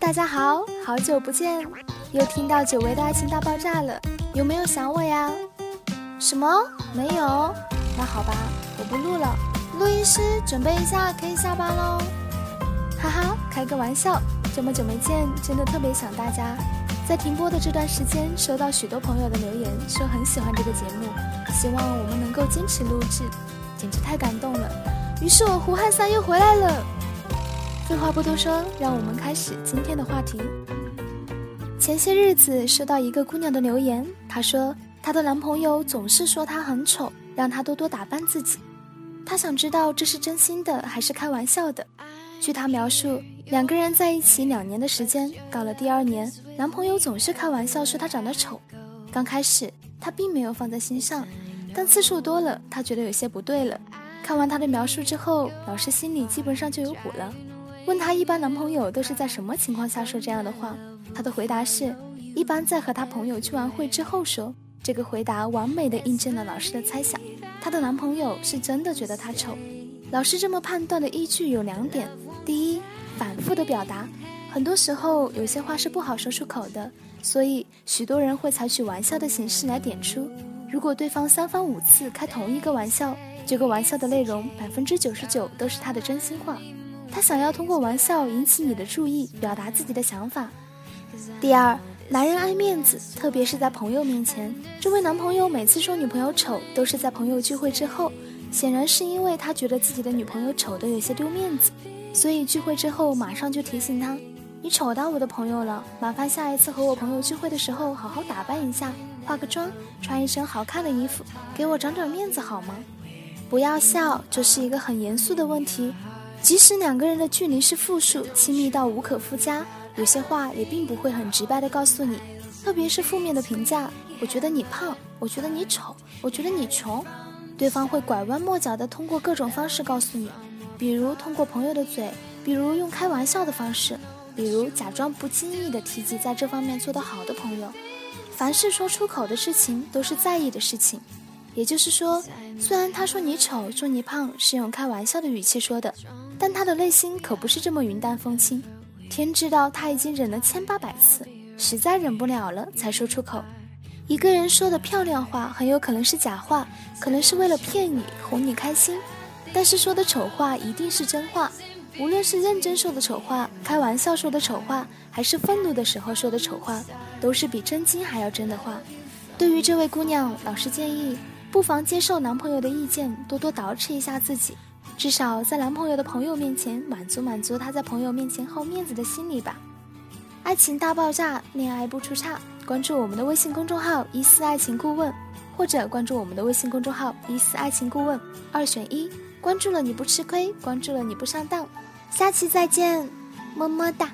大家好，好久不见，又听到久违的爱情大爆炸了，有没有想我呀？什么？没有？那好吧，我不录了。录音师，准备一下，可以下班喽。哈哈，开个玩笑，这么久没见，真的特别想大家。在停播的这段时间，收到许多朋友的留言，说很喜欢这个节目，希望我们能够坚持录制，简直太感动了。于是我胡汉三又回来了。废话不多说，让我们开始今天的话题。前些日子收到一个姑娘的留言，她说她的男朋友总是说她很丑，让她多多打扮自己。她想知道这是真心的还是开玩笑的。据她描述，两个人在一起两年的时间，到了第二年，男朋友总是开玩笑说她长得丑。刚开始她并没有放在心上，但次数多了，她觉得有些不对了。看完她的描述之后，老师心里基本上就有谱了。问她一般男朋友都是在什么情况下说这样的话？她的回答是：一般在和她朋友聚完会之后说。这个回答完美的印证了老师的猜想，她的男朋友是真的觉得她丑。老师这么判断的依据有两点：第一，反复的表达，很多时候有些话是不好说出口的，所以许多人会采取玩笑的形式来点出。如果对方三番五次开同一个玩笑，这个玩笑的内容百分之九十九都是他的真心话。他想要通过玩笑引起你的注意，表达自己的想法。第二，男人爱面子，特别是在朋友面前。这位男朋友每次说女朋友丑，都是在朋友聚会之后，显然是因为他觉得自己的女朋友丑的有些丢面子，所以聚会之后马上就提醒他：“你丑到我的朋友了，麻烦下一次和我朋友聚会的时候好好打扮一下，化个妆，穿一身好看的衣服，给我长点面子好吗？”不要笑，这是一个很严肃的问题。即使两个人的距离是负数，亲密到无可复加，有些话也并不会很直白的告诉你。特别是负面的评价，我觉得你胖，我觉得你丑，我觉得你穷，对方会拐弯抹角的通过各种方式告诉你，比如通过朋友的嘴，比如用开玩笑的方式，比如假装不经意的提及在这方面做得好的朋友。凡是说出口的事情，都是在意的事情。也就是说，虽然他说你丑，说你胖，是用开玩笑的语气说的，但他的内心可不是这么云淡风轻。天知道，他已经忍了千八百次，实在忍不了了才说出口。一个人说的漂亮话，很有可能是假话，可能是为了骗你，哄你开心；但是说的丑话，一定是真话。无论是认真说的丑话，开玩笑说的丑话，还是愤怒的时候说的丑话，都是比真金还要真的话。对于这位姑娘，老师建议。不妨接受男朋友的意见，多多捯饬一下自己，至少在男朋友的朋友面前满足满足他在朋友面前好面子的心理吧。爱情大爆炸，恋爱不出差。关注我们的微信公众号“一思爱情顾问”，或者关注我们的微信公众号“一思爱情顾问”，二选一。关注了你不吃亏，关注了你不上当。下期再见，么么哒。